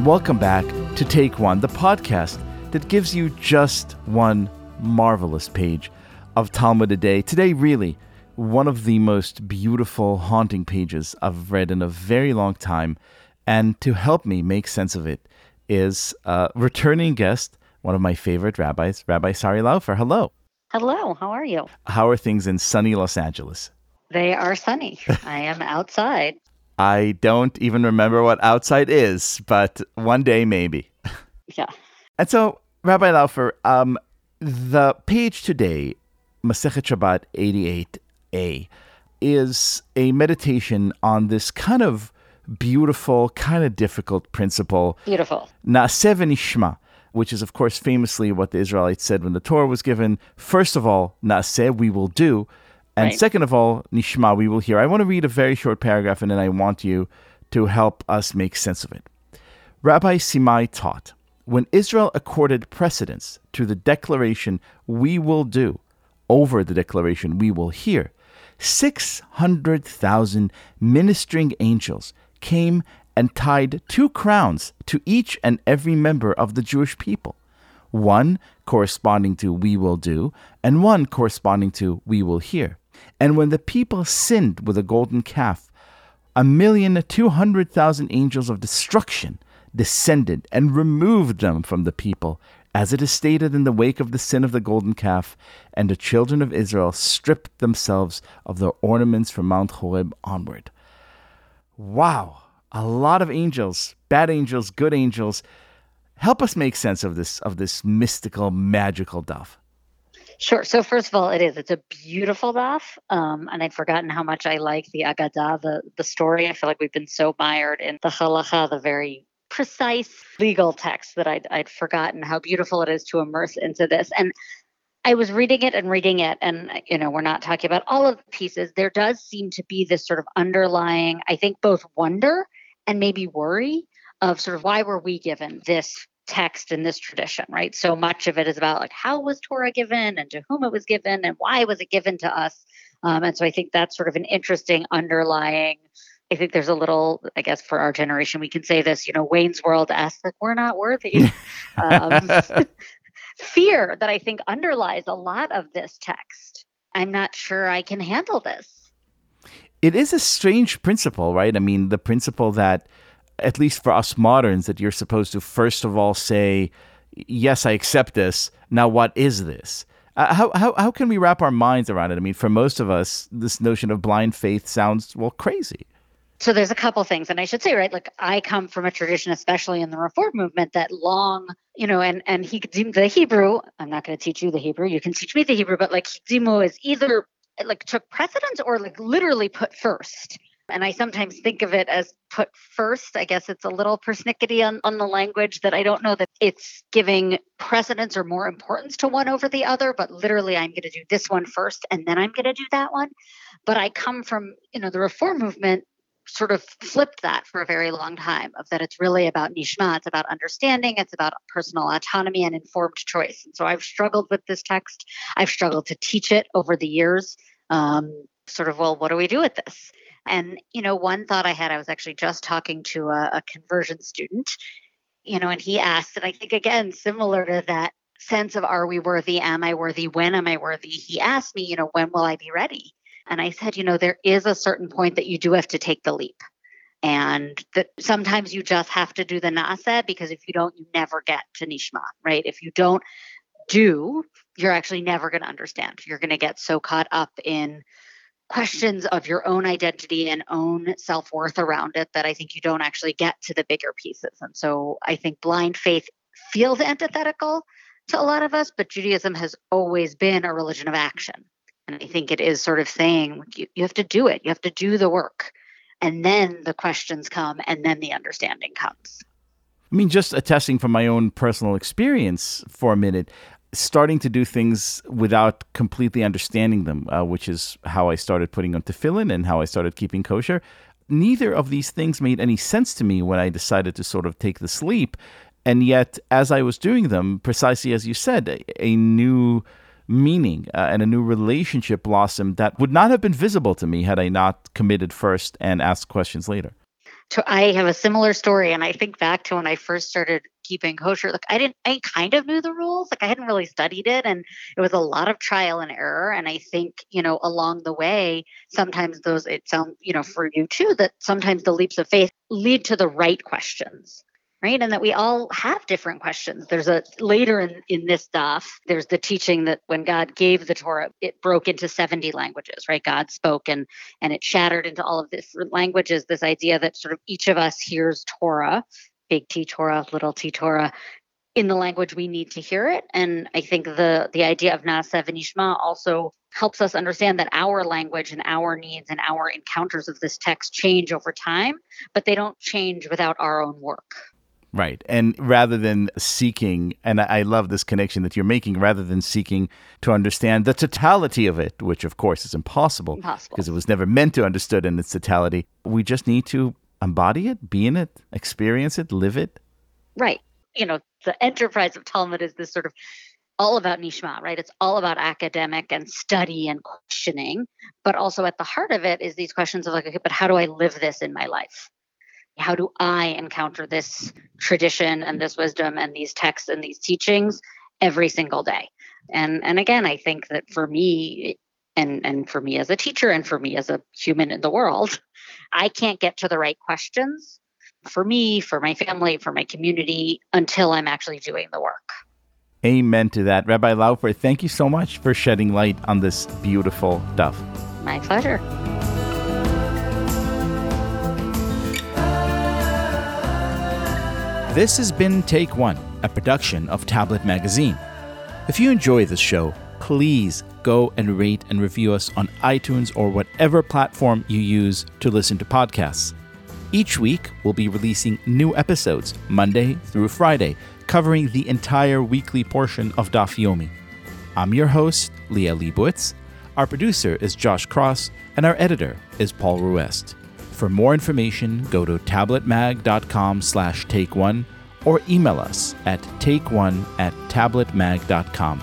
and welcome back to Take One, the podcast that gives you just one marvelous page of Talmud a day. Today, really, one of the most beautiful, haunting pages I've read in a very long time. And to help me make sense of it is a returning guest, one of my favorite rabbis, Rabbi Sari Laufer. Hello. Hello, how are you? How are things in sunny Los Angeles? They are sunny. I am outside. I don't even remember what outside is, but one day maybe. Yeah. And so, Rabbi Laufer, um, the page today, Masechet Shabbat 88a, is a meditation on this kind of beautiful, kind of difficult principle. Beautiful. Naaseh v'nishma, which is, of course, famously what the Israelites said when the Torah was given. First of all, Naaseh, we will do. And Right. second of all, Nishma, we will hear. I want to read a very short paragraph and then I want you to help us make sense of it. Rabbi Simai taught when Israel accorded precedence to the declaration, we will do, over the declaration, we will hear, 600,000 ministering angels came and tied two crowns to each and every member of the Jewish people, one corresponding to we will do, and one corresponding to we will hear. And when the people sinned with a golden calf, a million two hundred thousand angels of destruction descended and removed them from the people, as it is stated in the wake of the sin of the golden calf, and the children of Israel stripped themselves of their ornaments from Mount Horeb onward. Wow, a lot of angels, bad angels, good angels. Help us make sense of this of this mystical, magical daf. Sure. So first of all, it is. It's a beautiful daf. Um, and I'd forgotten how much I like the Agadah, the, the story. I feel like we've been so mired in the halacha, the very precise legal text that I'd, I'd forgotten how beautiful it is to immerse into this. And I was reading it and reading it, and you know, we're not talking about all of the pieces. There does seem to be this sort of underlying, I think, both wonder and maybe worry of sort of why were we given this text in this tradition, right? So much of it is about like how was Torah given and to whom it was given and why was it given to us. Um, and so I think that's sort of an interesting underlying. I think there's a little, I guess, for our generation, we can say this. You know, Wayne's World esque, like we're not worthy. um, fear that I think underlies a lot of this text. I'm not sure I can handle this. it is a strange principle, right? I mean, the principle that, at least for us moderns, that you're supposed to first of all say, "Yes, I accept this." Now, what is this? Uh, how how how can we wrap our minds around it? I mean, for most of us, this notion of blind faith sounds well crazy. So there's a couple things, and I should say, right, like I come from a tradition, especially in the Reform movement, that long, you know, and and he the Hebrew. I'm not going to teach you the Hebrew. You can teach me the Hebrew, but like Hikdimu is either like took precedence or like literally put first. And I sometimes think of it as put first. I guess it's a little persnickety on, on the language that I don't know that it's giving precedence or more importance to one over the other, but literally I'm going to do this one first and then I'm going to do that one. But I come from, you know, the reform movement sort of flipped that for a very long time of that it's really about nishma it's about understanding it's about personal autonomy and informed choice and so i've struggled with this text i've struggled to teach it over the years um, sort of well what do we do with this and you know one thought i had i was actually just talking to a, a conversion student you know and he asked and i think again similar to that sense of are we worthy am i worthy when am i worthy he asked me you know when will i be ready and I said, you know, there is a certain point that you do have to take the leap. And that sometimes you just have to do the naaseh because if you don't, you never get to nishma, right? If you don't do, you're actually never going to understand. You're going to get so caught up in questions of your own identity and own self worth around it that I think you don't actually get to the bigger pieces. And so I think blind faith feels antithetical to a lot of us, but Judaism has always been a religion of action. And I think it is sort of saying you, you have to do it, you have to do the work. And then the questions come, and then the understanding comes. I mean, just attesting from my own personal experience for a minute, starting to do things without completely understanding them, uh, which is how I started putting on tefillin and how I started keeping kosher. Neither of these things made any sense to me when I decided to sort of take the leap. And yet, as I was doing them, precisely as you said, a, a new meaning uh, and a new relationship blossomed that would not have been visible to me had I not committed first and asked questions later. to, I have a similar story, and I think back to when I first started keeping kosher. Like I didn't, I kind of knew the rules. Like I hadn't really studied it, and it was a lot of trial and error. And I think you know along the way, sometimes those it sounds you know for you too that sometimes the leaps of faith lead to the right questions right and that we all have different questions there's a later in, in this stuff there's the teaching that when god gave the torah it broke into 70 languages right god spoke and and it shattered into all of this languages this idea that sort of each of us hears torah big t torah little t torah in the language we need to hear it and i think the the idea of na'aseh v'nishma also helps us understand that our language and our needs and our encounters of this text change over time but they don't change without our own work Right. And rather than seeking, and I love this connection that you're making, rather than seeking to understand the totality of it, which of course is impossible, impossible. because it was never meant to understood in its totality, we just need to embody it, be in it, experience it, live it. Right. You know, the enterprise of Talmud is this sort of all about nishma, right? It's all about academic and study and questioning, but also at the heart of it is these questions of like, okay, but how do I live this in my life? how do I encounter this tradition and this wisdom and these texts and these teachings every single day? And and again, I think that for me and and for me as a teacher and for me as a human in the world, I can't get to the right questions for me, for my family, for my community until I'm actually doing the work. Amen to that. Rabbi Laufer, thank you so much for shedding light on this beautiful stuff. My pleasure. This has been Take One, a production of Tablet Magazine. If you enjoy this show, please go and rate and review us on iTunes or whatever platform you use to listen to podcasts. Each week, we'll be releasing new episodes, Monday through Friday, covering the entire weekly portion of Daf Yomi. I'm your host, Liel Leibovitz. Our producer is Josh Cross, and our editor is Paul Ruest. For more information, go to tabletmag.com slash take one or email us at takeone at tabletmag.com.